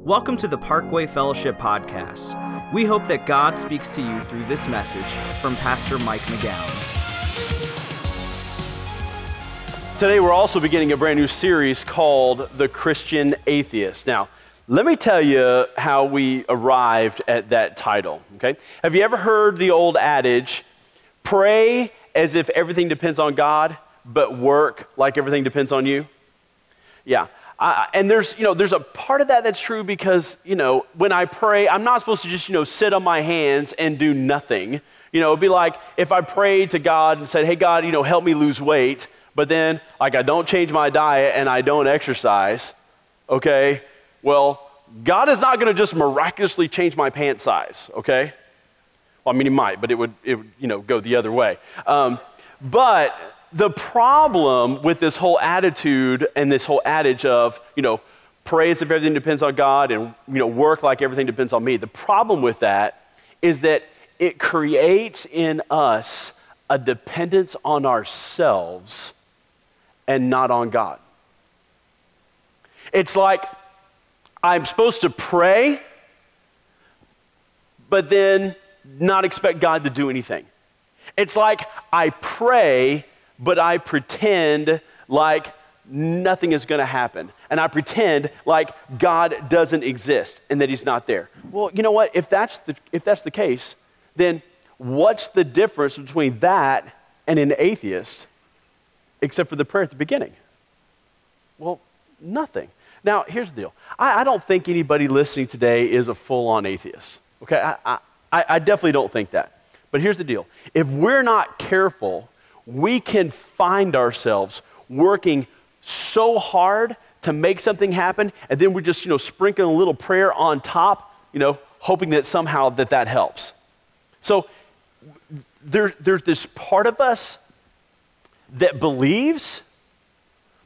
Welcome to the Parkway Fellowship Podcast. We hope that God speaks to you through this message from Pastor Mike McGowan. Today, we're also beginning a brand new series called The Christian Atheist. Now, let me tell you how we arrived at that title, okay? Have you ever heard the old adage, pray as if everything depends on God, but work like everything depends on you? Yeah. And there's, you know, there's a part of that that's true because, you know, when I pray, I'm not supposed to just, you know, sit on my hands and do nothing. You know, it'd be like if I prayed to God and said, hey, God, you know, help me lose weight but then like I don't change my diet and I don't exercise, okay? Well, God is not going to just miraculously change my pant size, okay? Well, I mean, He might, but it would, it would you know, go the other way. Um, but the problem with this whole attitude and this whole adage of, you know, praise if everything depends on God and, you know, work like everything depends on me. The problem with that is that it creates in us a dependence on ourselves and not on God. It's like I'm supposed to pray, but then not expect God to do anything. It's like I pray, but I pretend like nothing is going to happen. And I pretend like God doesn't exist and that He's not there. Well, you know what? If that's the, if that's the case, then what's the difference between that and an atheist except for the prayer at the beginning? Well, nothing. Now, here's the deal I, I don't think anybody listening today is a full on atheist. Okay? I, I, I definitely don't think that. But here's the deal if we're not careful, we can find ourselves working so hard to make something happen, and then we're just, you know, sprinkling a little prayer on top, you know, hoping that somehow that that helps. So there, there's this part of us that believes,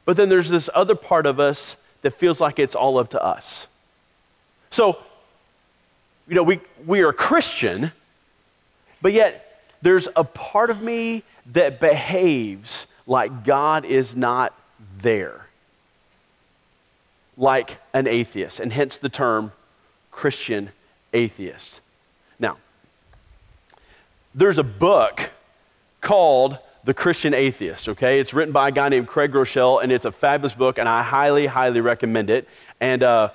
but then there's this other part of us that feels like it's all up to us. So, you know, we, we are Christian, but yet there's a part of me that behaves like God is not there, like an atheist, and hence the term Christian atheist. Now, there's a book called the Christian Atheist, okay? It's written by a guy named Craig Groeschel, and it's a fabulous book, and I highly, highly recommend it. And uh,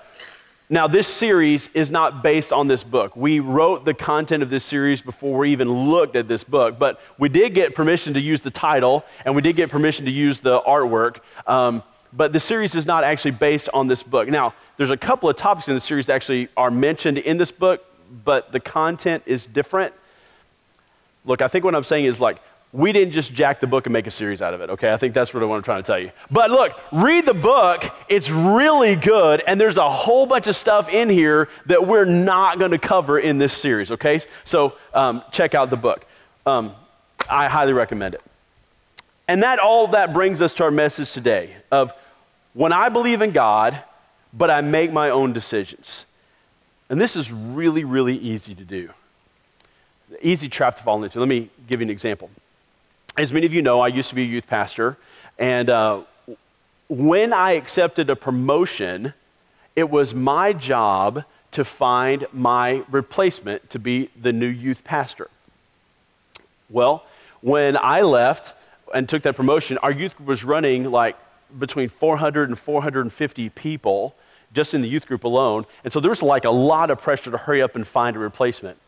now, this series is not based on this book. We wrote the content of this series before we even looked at this book, but we did get permission to use the title, and we did get permission to use the artwork. Um, but the series is not actually based on this book. Now, there's a couple of topics in the series that actually are mentioned in this book, but the content is different. Look, I think what I'm saying is like we didn't just jack the book and make a series out of it, okay? I think that's what I want to try to tell you. But look, read the book. It's really good, and there's a whole bunch of stuff in here that we're not going to cover in this series, okay? So um, check out the book. Um, I highly recommend it. And that all that brings us to our message today of when I believe in God, but I make my own decisions. And this is really, really easy to do. Easy trap to fall into. Let me give you an example as many of you know, I used to be a youth pastor, and uh, when I accepted a promotion, it was my job to find my replacement to be the new youth pastor. Well, when I left and took that promotion, our youth group was running like between 400 and 450 people just in the youth group alone. And so there was like a lot of pressure to hurry up and find a replacement.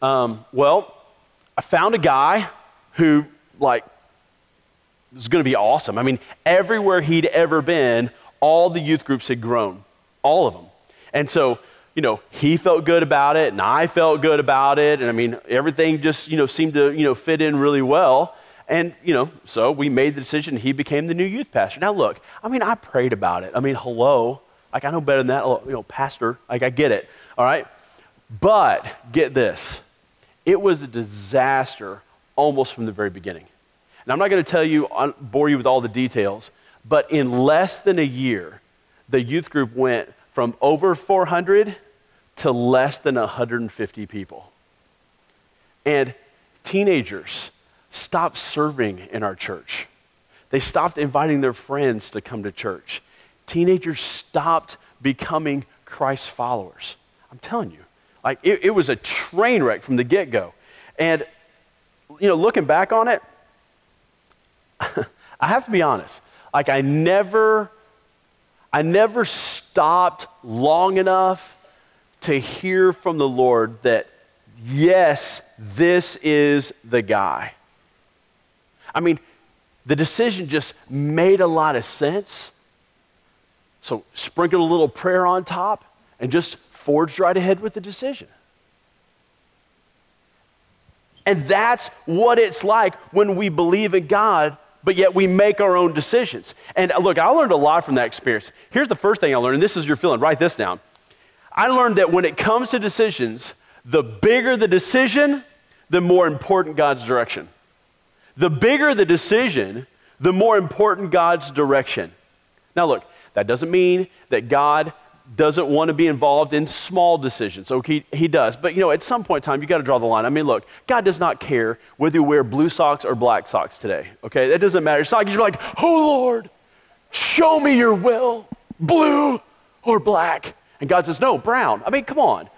Um, well, I found a guy who like, is going to be awesome. I mean, everywhere he'd ever been, all the youth groups had grown, all of them. And so, you know, he felt good about it, and I felt good about it, and I mean, everything just, you know, seemed to, you know, fit in really well. And, you know, so we made the decision. He became the new youth pastor. Now, look, I mean, I prayed about it. I mean, hello. Like, I know better than that. You know, pastor. Like, I get it. All right? But get this it was a disaster almost from the very beginning. And I'm not going to tell you, bore you with all the details, but in less than a year, the youth group went from over 400 to less than 150 people. And teenagers stopped serving in our church. They stopped inviting their friends to come to church. Teenagers stopped becoming Christ's followers. I'm telling you. Like, it, it was a train wreck from the get go. And, you know, looking back on it, I have to be honest. Like, I never, I never stopped long enough to hear from the Lord that, yes, this is the guy. I mean, the decision just made a lot of sense. So sprinkle a little prayer on top and just forged right ahead with the decision. And that's what it's like when we believe in God, but yet we make our own decisions. And uh, look, I learned a lot from that experience. Here's the first thing I learned, and this is your feeling. Write this down. I learned that when it comes to decisions, the bigger the decision, the more important God's direction. The bigger the decision, the more important God's direction. Now, look, that doesn't mean that God doesn't want to be involved in small decisions. Okay, he, he does. But you know, at some point in time, you got to draw the line. I mean, look, God does not care whether you wear blue socks or black socks today. Okay, that doesn't matter. It's not you're like, oh Lord, show me your will, blue or black. And God says, no, brown. I mean, come on.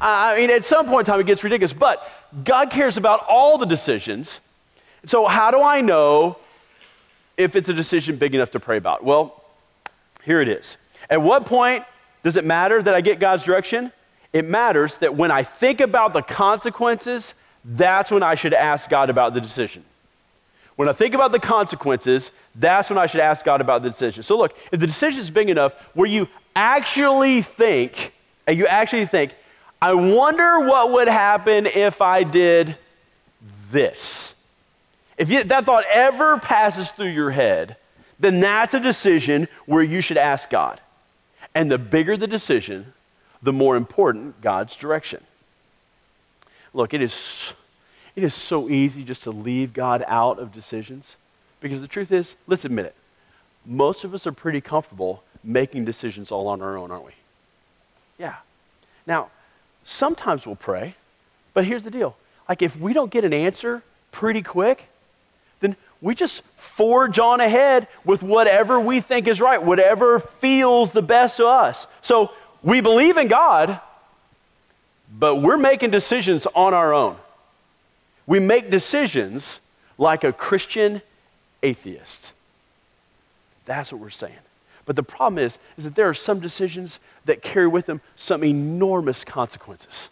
I mean, at some point in time, it gets ridiculous. But God cares about all the decisions. So, how do I know if it's a decision big enough to pray about? Well, here it is. At what point does it matter that I get God's direction? It matters that when I think about the consequences, that's when I should ask God about the decision. When I think about the consequences, that's when I should ask God about the decision. So, look, if the decision is big enough where you actually think, and you actually think, I wonder what would happen if I did this. If you, that thought ever passes through your head, then that's a decision where you should ask God. And the bigger the decision, the more important God's direction. Look, it is, it is so easy just to leave God out of decisions because the truth is, let's admit it, most of us are pretty comfortable making decisions all on our own, aren't we? Yeah. Now, sometimes we'll pray, but here's the deal. Like, if we don't get an answer pretty quick, we just forge on ahead with whatever we think is right, whatever feels the best to us. So we believe in God, but we're making decisions on our own. We make decisions like a Christian atheist. That's what we're saying. But the problem is, is that there are some decisions that carry with them some enormous consequences.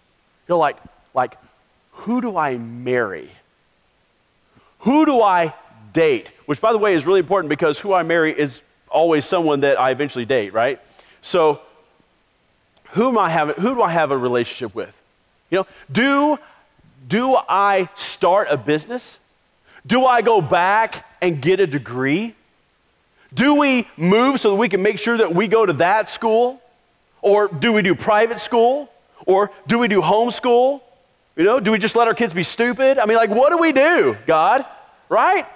You know, like, like who do I marry? Who do I date, which by the way is really important because who I marry is always someone that I eventually date, right? So who am I having, who do I have a relationship with? You know, do do I start a business? Do I go back and get a degree? Do we move so that we can make sure that we go to that school? Or do we do private school? Or do we do homeschool? You know, do we just let our kids be stupid? I mean, like, what do we do, God? Right?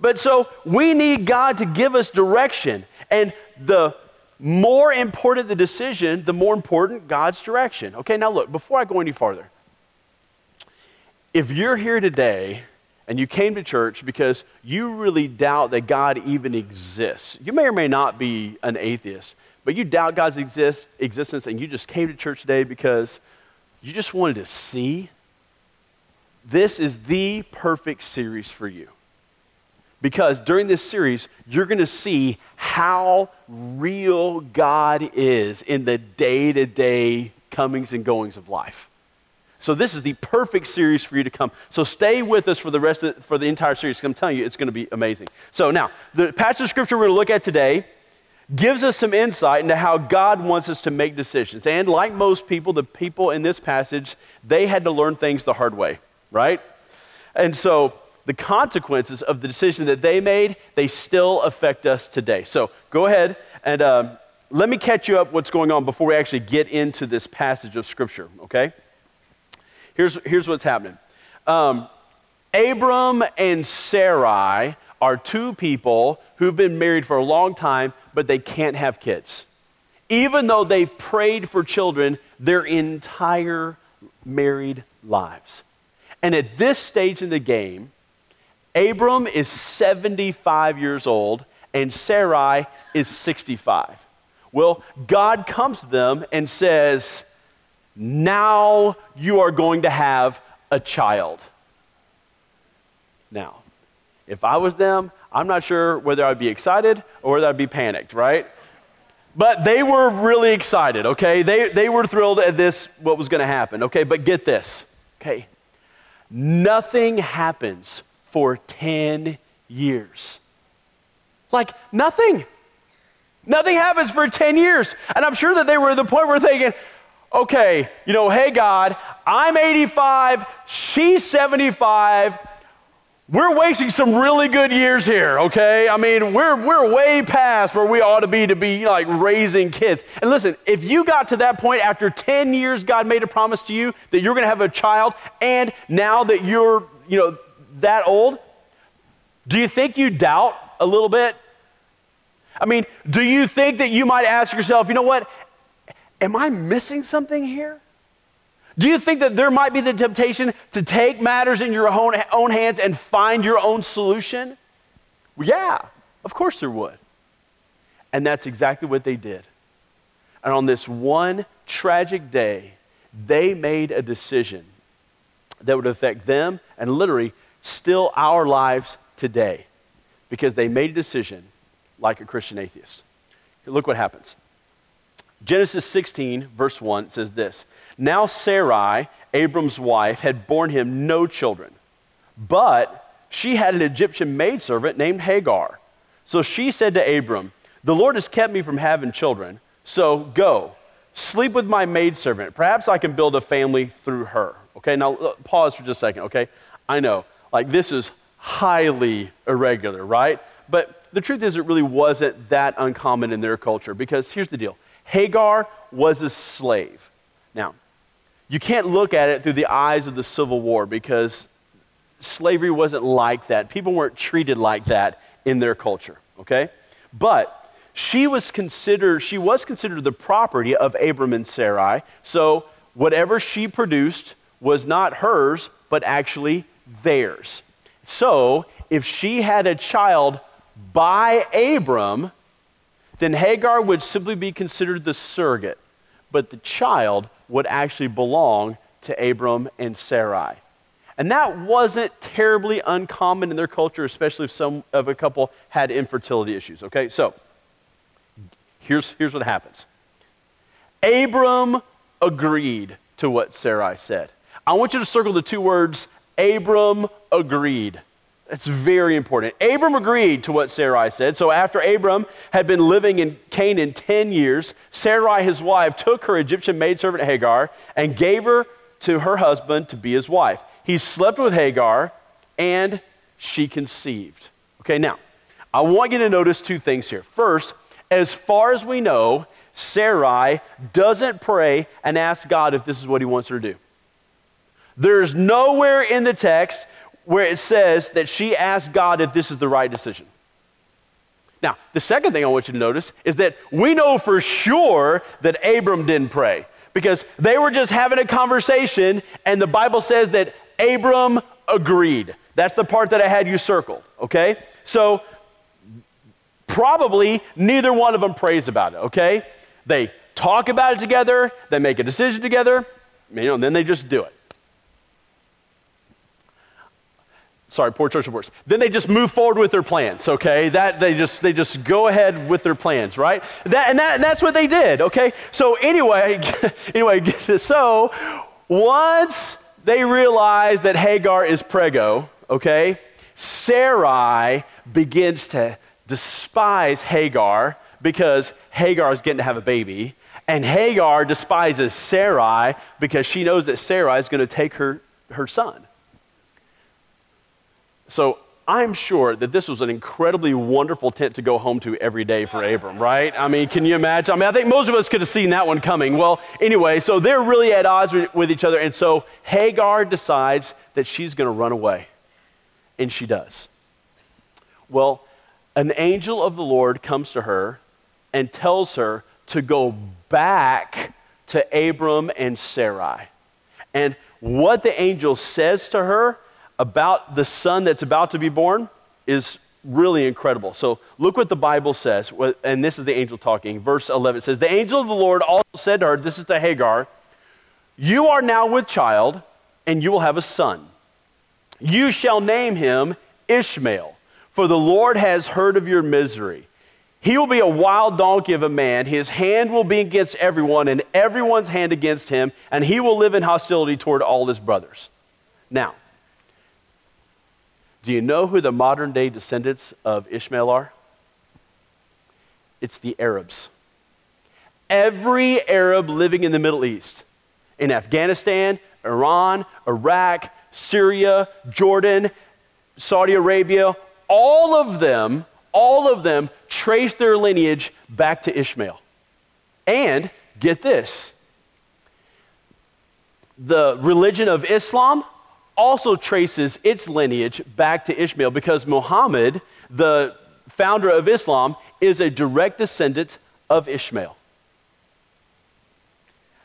But so we need God to give us direction. And the more important the decision, the more important God's direction. Okay, now look, before I go any farther, if you're here today and you came to church because you really doubt that God even exists, you may or may not be an atheist, but you doubt God's exist, existence and you just came to church today because you just wanted to see, this is the perfect series for you. Because during this series, you're going to see how real God is in the day to day comings and goings of life. So this is the perfect series for you to come. So stay with us for the rest of, for the entire series. I'm telling you, it's going to be amazing. So now, the passage of scripture we're going to look at today gives us some insight into how God wants us to make decisions. And like most people, the people in this passage, they had to learn things the hard way, right? And so the consequences of the decision that they made, they still affect us today. So go ahead and um, let me catch you up what's going on before we actually get into this passage of Scripture, okay? Here's, here's what's happening um, Abram and Sarai are two people who've been married for a long time, but they can't have kids. Even though they've prayed for children their entire married lives. And at this stage in the game, Abram is 75 years old and Sarai is 65. Well, God comes to them and says, Now you are going to have a child. Now, if I was them, I'm not sure whether I'd be excited or whether I'd be panicked, right? But they were really excited, okay? They, they were thrilled at this, what was going to happen, okay? But get this, okay? Nothing happens for 10 years. Like, nothing. Nothing happens for 10 years. And I'm sure that they were at the point where thinking, okay, you know, hey, God, I'm 85, she's 75 we're wasting some really good years here, okay? I mean, we're, we're way past where we ought to be to be like raising kids. And listen, if you got to that point after 10 years, God made a promise to you that you're gonna have a child, and now that you're, you know, that old, do you think you doubt a little bit? I mean, do you think that you might ask yourself, you know what? Am I missing something here? Do you think that there might be the temptation to take matters in your own, own hands and find your own solution? Well, yeah, of course there would. And that's exactly what they did. And on this one tragic day, they made a decision that would affect them and literally still our lives today because they made a decision like a Christian atheist. Look what happens. Genesis 16, verse 1 says this now Sarai, Abram's wife, had borne him no children, but she had an Egyptian maidservant named Hagar. So she said to Abram, The Lord has kept me from having children, so go, sleep with my maidservant. Perhaps I can build a family through her. Okay, now uh, pause for just a second, okay? I know, like this is highly irregular, right? But the truth is, it really wasn't that uncommon in their culture because here's the deal Hagar was a slave. Now, you can't look at it through the eyes of the Civil War because slavery wasn't like that. People weren't treated like that in their culture, okay? But she was considered she was considered the property of Abram and Sarai. So whatever she produced was not hers, but actually theirs. So if she had a child by Abram, then Hagar would simply be considered the surrogate, but the child would actually belong to Abram and Sarai. And that wasn't terribly uncommon in their culture, especially if some of a couple had infertility issues. Okay, so here's, here's what happens Abram agreed to what Sarai said. I want you to circle the two words Abram agreed. That's very important. Abram agreed to what Sarai said. So after Abram had been living in Canaan 10 years, Sarai, his wife, took her Egyptian maidservant Hagar and gave her to her husband to be his wife. He slept with Hagar and she conceived. Okay, now, I want you to notice two things here. First, as far as we know, Sarai doesn't pray and ask God if this is what he wants her to do. There's nowhere in the text where it says that she asked God if this is the right decision. Now, the second thing I want you to notice is that we know for sure that Abram didn't pray because they were just having a conversation, and the Bible says that Abram agreed. That's the part that I had you circled, okay? So, probably neither one of them prays about it, okay? They talk about it together, they make a decision together, you know, and then they just do it. Sorry, poor church of works. Then they just move forward with their plans, okay? That they just they just go ahead with their plans, right? That and that and that's what they did, okay? So anyway, anyway, so once they realize that Hagar is prego, okay? Sarai begins to despise Hagar because Hagar is getting to have a baby. And Hagar despises Sarai because she knows that Sarai is going to take her, her son. So I'm sure that this was an incredibly wonderful tent to go home to every day for Abram, right? I mean, can you imagine? I mean, I think most of us could have seen that one coming. Well, anyway, so they're really at odds with each other. And so Hagar decides that she's going to run away. And she does. Well, an angel of the Lord comes to her and tells her to go back to Abram and Sarai. And what the angel says to her about the son that's about to be born is really incredible. So look what the Bible says, and this is the angel talking. Verse 11 says, The angel of the Lord also said to her, This is to Hagar, You are now with child, and you will have a son. You shall name him Ishmael, for the Lord has heard of your misery. He will be a wild donkey of a man. His hand will be against everyone, and everyone's hand against him, and he will live in hostility toward all his brothers. Now, do you know who the modern day descendants of Ishmael are? It's the Arabs. Every Arab living in the Middle East, in Afghanistan, Iran, Iraq, Syria, Jordan, Saudi Arabia, all of them, all of them trace their lineage back to Ishmael. And get this the religion of Islam also traces its lineage back to Ishmael because Muhammad, the founder of Islam, is a direct descendant of Ishmael.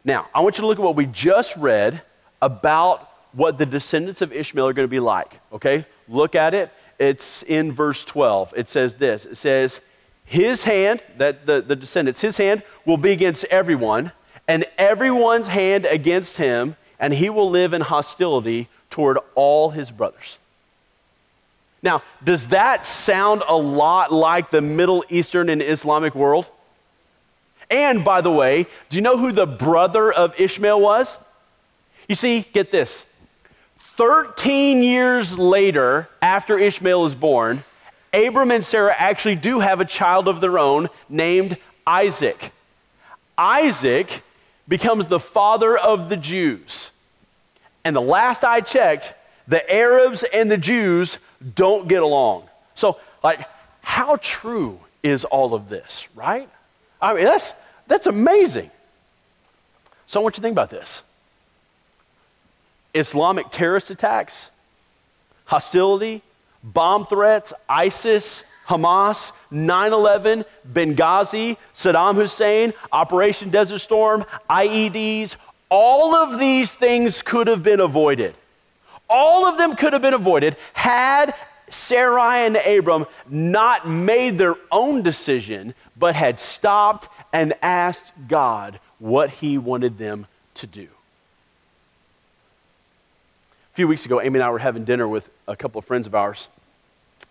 Now, I want you to look at what we just read about what the descendants of Ishmael are going to be like. Okay? Look at it. It's in verse 12. It says this It says, His hand, that the, the descendants, his hand will be against everyone, and everyone's hand against him, and he will live in hostility toward all his brothers. Now, does that sound a lot like the Middle Eastern and Islamic world? And by the way, do you know who the brother of Ishmael was? You see, get this. 13 years later, after Ishmael is born, Abram and Sarah actually do have a child of their own named Isaac. Isaac becomes the father of the Jews. And the last I checked, the Arabs and the Jews don't get along. So, like, how true is all of this, right? I mean, that's, that's amazing. So, I want you to think about this Islamic terrorist attacks, hostility, bomb threats, ISIS, Hamas, 9 11, Benghazi, Saddam Hussein, Operation Desert Storm, IEDs, all of these things could have been avoided. All of them could have been avoided had Sarai and Abram not made their own decision, but had stopped and asked God what he wanted them to do. A few weeks ago, Amy and I were having dinner with a couple of friends of ours,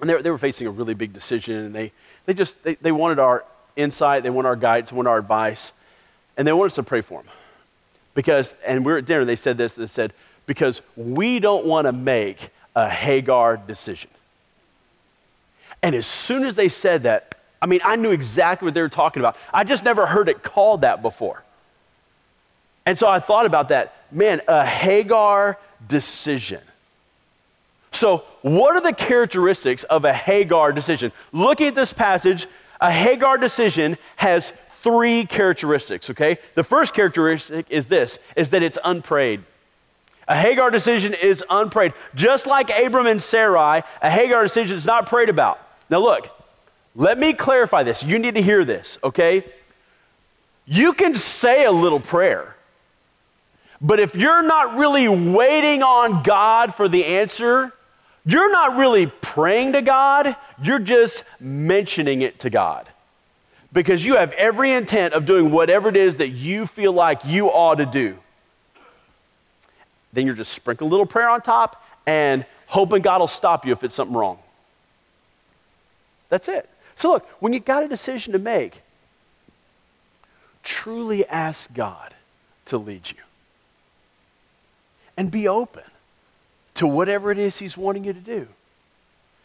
and they, they were facing a really big decision, and they, they just they, they wanted our insight, they wanted our guidance, they wanted our advice, and they wanted us to pray for them. Because, and we are at dinner, they said this, they said, because we don't want to make a Hagar decision. And as soon as they said that, I mean, I knew exactly what they were talking about. I just never heard it called that before. And so I thought about that. Man, a Hagar decision. So, what are the characteristics of a Hagar decision? Looking at this passage, a Hagar decision has three characteristics, okay? The first characteristic is this, is that it's unprayed. A Hagar decision is unprayed. Just like Abram and Sarai, a Hagar decision is not prayed about. Now look, let me clarify this. You need to hear this, okay? You can say a little prayer, but if you're not really waiting on God for the answer, you're not really praying to God, you're just mentioning it to God because you have every intent of doing whatever it is that you feel like you ought to do. Then you're just sprinkling a little prayer on top and hoping God will stop you if it's something wrong. That's it. So, look, when you got a decision to make, truly ask God to lead you. And be open to whatever it is He's wanting you to do.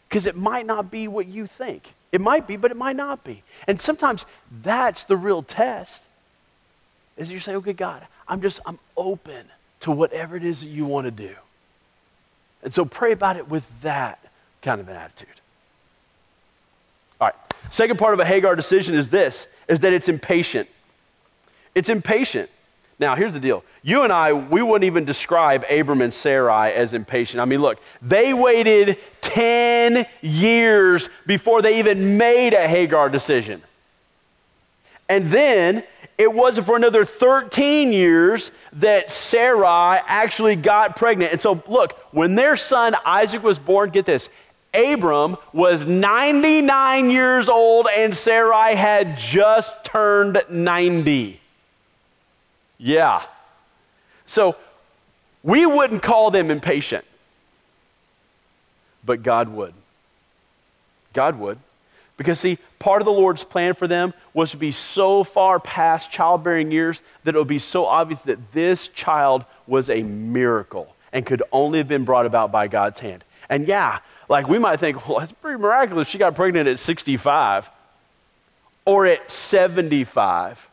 Because it might not be what you think. It might be, but it might not be. And sometimes that's the real test. Is you're saying, okay, God, I'm just, I'm open to whatever it is that you want to do. And so pray about it with that kind of an attitude. All right. Second part of a Hagar decision is this, is that it's impatient. It's impatient. Now, here's the deal. You and I, we wouldn't even describe Abram and Sarai as impatient. I mean, look, they waited 10 years before they even made a Hagar decision. And then it wasn't for another 13 years that Sarai actually got pregnant. And so, look, when their son Isaac was born, get this, Abram was 99 years old and Sarai had just turned 90. Yeah. So we wouldn't call them impatient, but God would. God would. Because, see, part of the Lord's plan for them was to be so far past childbearing years that it would be so obvious that this child was a miracle and could only have been brought about by God's hand. And yeah, like we might think, well, that's pretty miraculous. She got pregnant at 65 or at 75.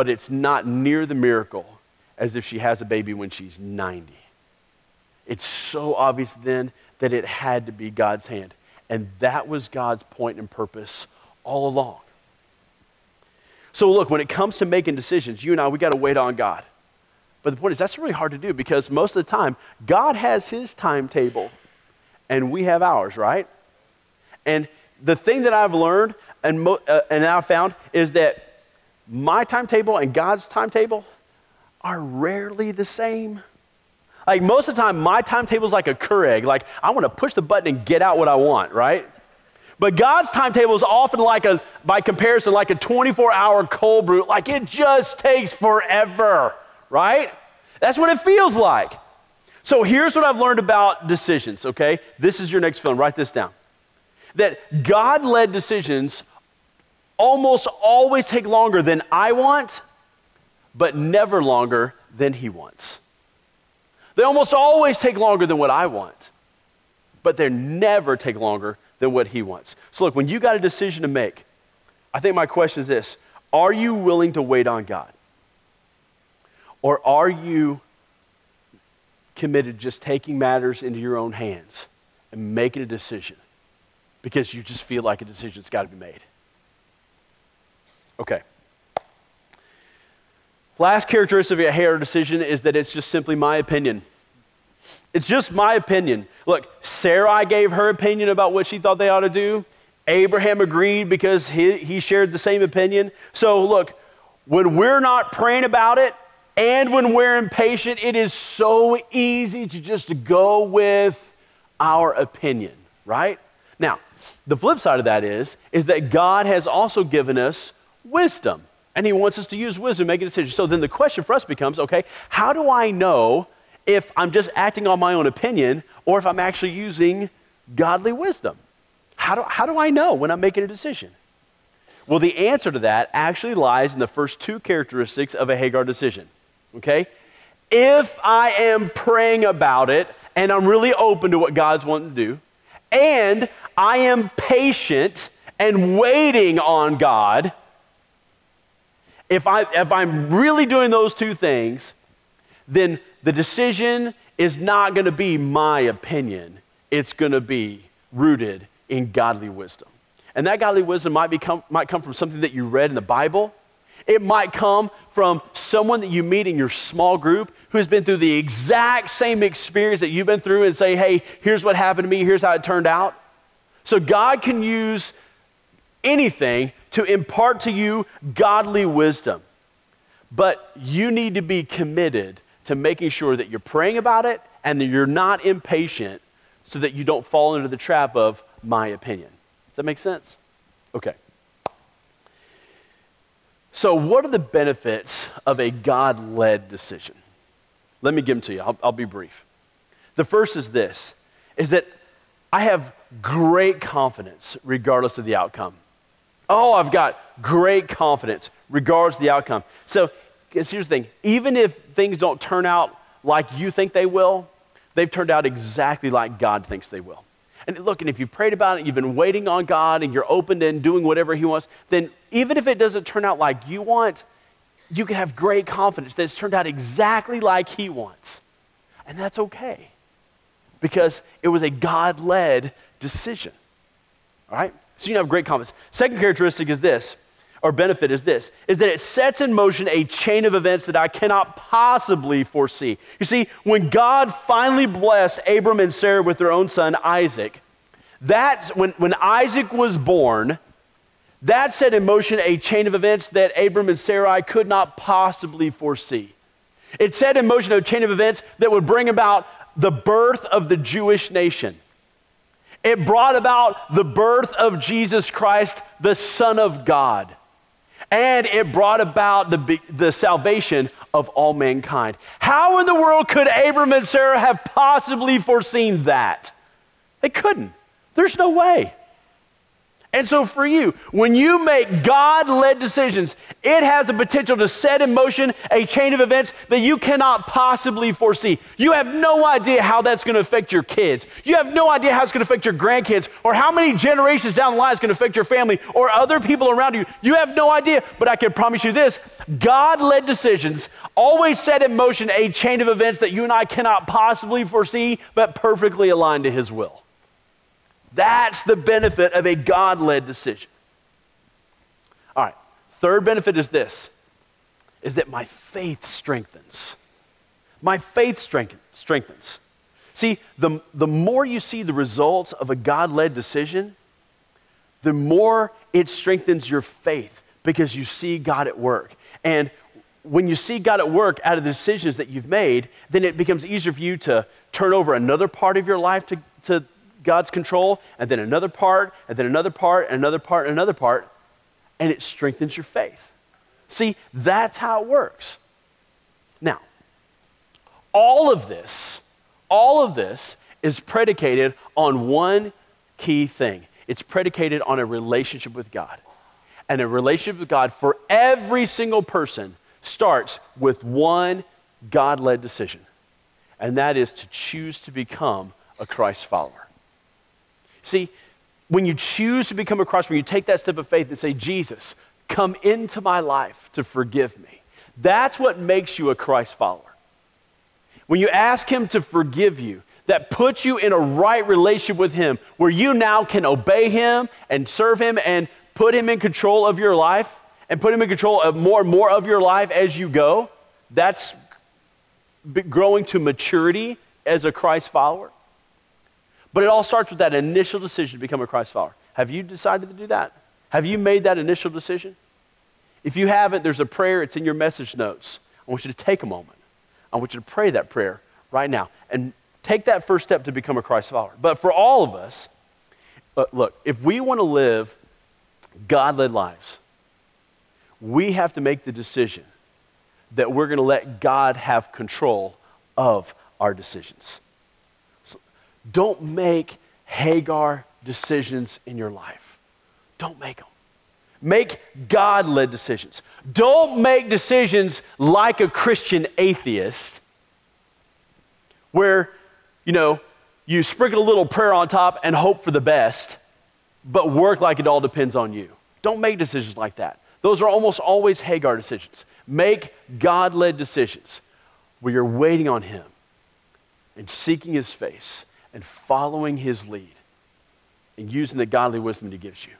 But it's not near the miracle as if she has a baby when she's 90. It's so obvious then that it had to be God's hand. And that was God's point and purpose all along. So, look, when it comes to making decisions, you and I, we got to wait on God. But the point is, that's really hard to do because most of the time, God has his timetable and we have ours, right? And the thing that I've learned and, mo- uh, and I've found is that my timetable and God's timetable are rarely the same. Like most of the time, my timetable is like a Keurig. Like I want to push the button and get out what I want, right? But God's timetable is often like a, by comparison, like a 24 hour cold brew. Like it just takes forever, right? That's what it feels like. So here's what I've learned about decisions, okay? This is your next film. Write this down. That God led decisions almost always take longer than I want, but never longer than He wants. They almost always take longer than what I want, but they never take longer than what He wants. So, look, when you got a decision to make, I think my question is this Are you willing to wait on God? Or are you committed just taking matters into your own hands and making a decision because you just feel like a decision's got to be made? Okay. Last characteristic of a Hagar decision is that it's just simply my opinion. It's just my opinion. Look, Sarai gave her opinion about what she thought they ought to do. Abraham agreed because he, he shared the same opinion. So, look, when we're not praying about it and when we're impatient, it is so easy to just go with our opinion, right? Now, the flip side of that is, is that God has also given us wisdom. And he wants us to use wisdom to make a decision. So then the question for us becomes okay, how do I know if I'm just acting on my own opinion or if I'm actually using godly wisdom? How do, how do I know when I'm making a decision? Well, the answer to that actually lies in the first two characteristics of a Hagar decision. Okay? If I am praying about it and I'm really open to what God's wanting to do, and I am patient and waiting on God, if, I, if I'm really doing those two things, then the decision is not going to be my opinion. It's going to be rooted in godly wisdom. And that godly wisdom might, become, might come from something that you read in the Bible. It might come from someone that you meet in your small group who's been through the exact same experience that you've been through and say, hey, here's what happened to me, here's how it turned out. So God can use anything to impart to you godly wisdom. But you need to be committed to making sure that you're praying about it and that you're not impatient so that you don't fall into the trap of my opinion. Does that make sense? Okay. So, what are the benefits of a God led decision? Let me give them to you. I'll, I'll be brief. The first is this is that I have great confidence regardless of the outcome. Oh, I've got great confidence regards of the outcome. So here's the thing even if things don't turn out like you think they will, they've turned out exactly like God thinks they will. And look, and if you've prayed about it, you've been waiting on God, and you're open to doing whatever He wants, then even if it doesn't turn out like you want, you can have great confidence that it's turned out exactly like He wants. And that's okay because it was a God led decision. All right? So you have great confidence. Second characteristic is this, or benefit is this, is that it sets in motion a chain of events that I cannot possibly foresee. You see, when God finally blessed Abram and Sarah with their own son, Isaac, that, when, when Isaac was born, that set in motion a chain of events that Abram and Sarai could not possibly foresee. It set in motion a chain of events that would bring about the birth of the Jewish nation. It brought about the birth of Jesus Christ, the Son of God. And it brought about the, the salvation of all mankind. How in the world could Abram and Sarah have possibly foreseen that? They couldn't. There's no way. And so, for you, when you make God led decisions, it has the potential to set in motion a chain of events that you cannot possibly foresee. You have no idea how that's going to affect your kids. You have no idea how it's going to affect your grandkids or how many generations down the line it's going to affect your family or other people around you. You have no idea, but I can promise you this God led decisions always set in motion a chain of events that you and I cannot possibly foresee, but perfectly aligned to His will. That's the benefit of a God led decision. All right, third benefit is this is that my faith strengthens. My faith strengthens. See, the, the more you see the results of a God led decision, the more it strengthens your faith because you see God at work. And when you see God at work out of the decisions that you've made, then it becomes easier for you to turn over another part of your life to, to God's control, and then another part, and then another part, and another part, and another part, and it strengthens your faith. See, that's how it works. Now, all of this, all of this is predicated on one key thing it's predicated on a relationship with God. And a relationship with God for every single person starts with one God led decision, and that is to choose to become a Christ follower. See, when you choose to become a Christ, when you take that step of faith and say, Jesus, come into my life to forgive me, that's what makes you a Christ follower. When you ask Him to forgive you, that puts you in a right relationship with Him where you now can obey Him and serve Him and put Him in control of your life and put Him in control of more and more of your life as you go. That's growing to maturity as a Christ follower. But it all starts with that initial decision to become a Christ follower. Have you decided to do that? Have you made that initial decision? If you haven't, there's a prayer, it's in your message notes. I want you to take a moment. I want you to pray that prayer right now and take that first step to become a Christ follower. But for all of us, uh, look, if we want to live God led lives, we have to make the decision that we're going to let God have control of our decisions. Don't make Hagar decisions in your life. Don't make them. Make God led decisions. Don't make decisions like a Christian atheist where, you know, you sprinkle a little prayer on top and hope for the best, but work like it all depends on you. Don't make decisions like that. Those are almost always Hagar decisions. Make God led decisions where you're waiting on Him and seeking His face and following his lead and using the godly wisdom he gives you.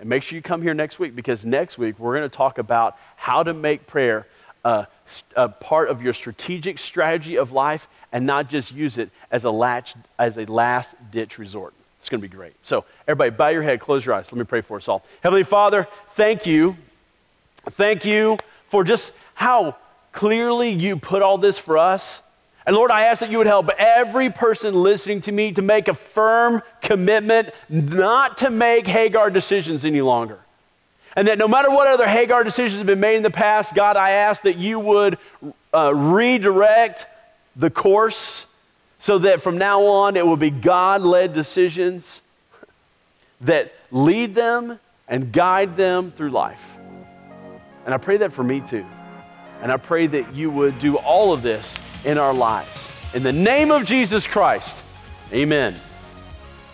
And make sure you come here next week because next week we're going to talk about how to make prayer uh, a, a part of your strategic strategy of life and not just use it as a, latch, as a last ditch resort. It's going to be great. So, everybody, bow your head, close your eyes. Let me pray for us all. Heavenly Father, thank you. Thank you for just how clearly you put all this for us. And Lord, I ask that you would help every person listening to me to make a firm commitment not to make Hagar decisions any longer. And that no matter what other Hagar decisions have been made in the past, God, I ask that you would uh, redirect the course so that from now on it will be God led decisions that lead them and guide them through life. And I pray that for me too. And I pray that you would do all of this in our lives. In the name of Jesus Christ, amen.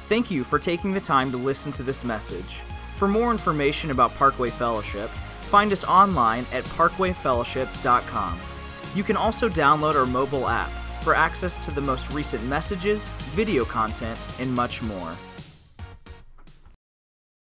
Thank you for taking the time to listen to this message. For more information about Parkway Fellowship, find us online at parkwayfellowship.com. You can also download our mobile app for access to the most recent messages, video content, and much more.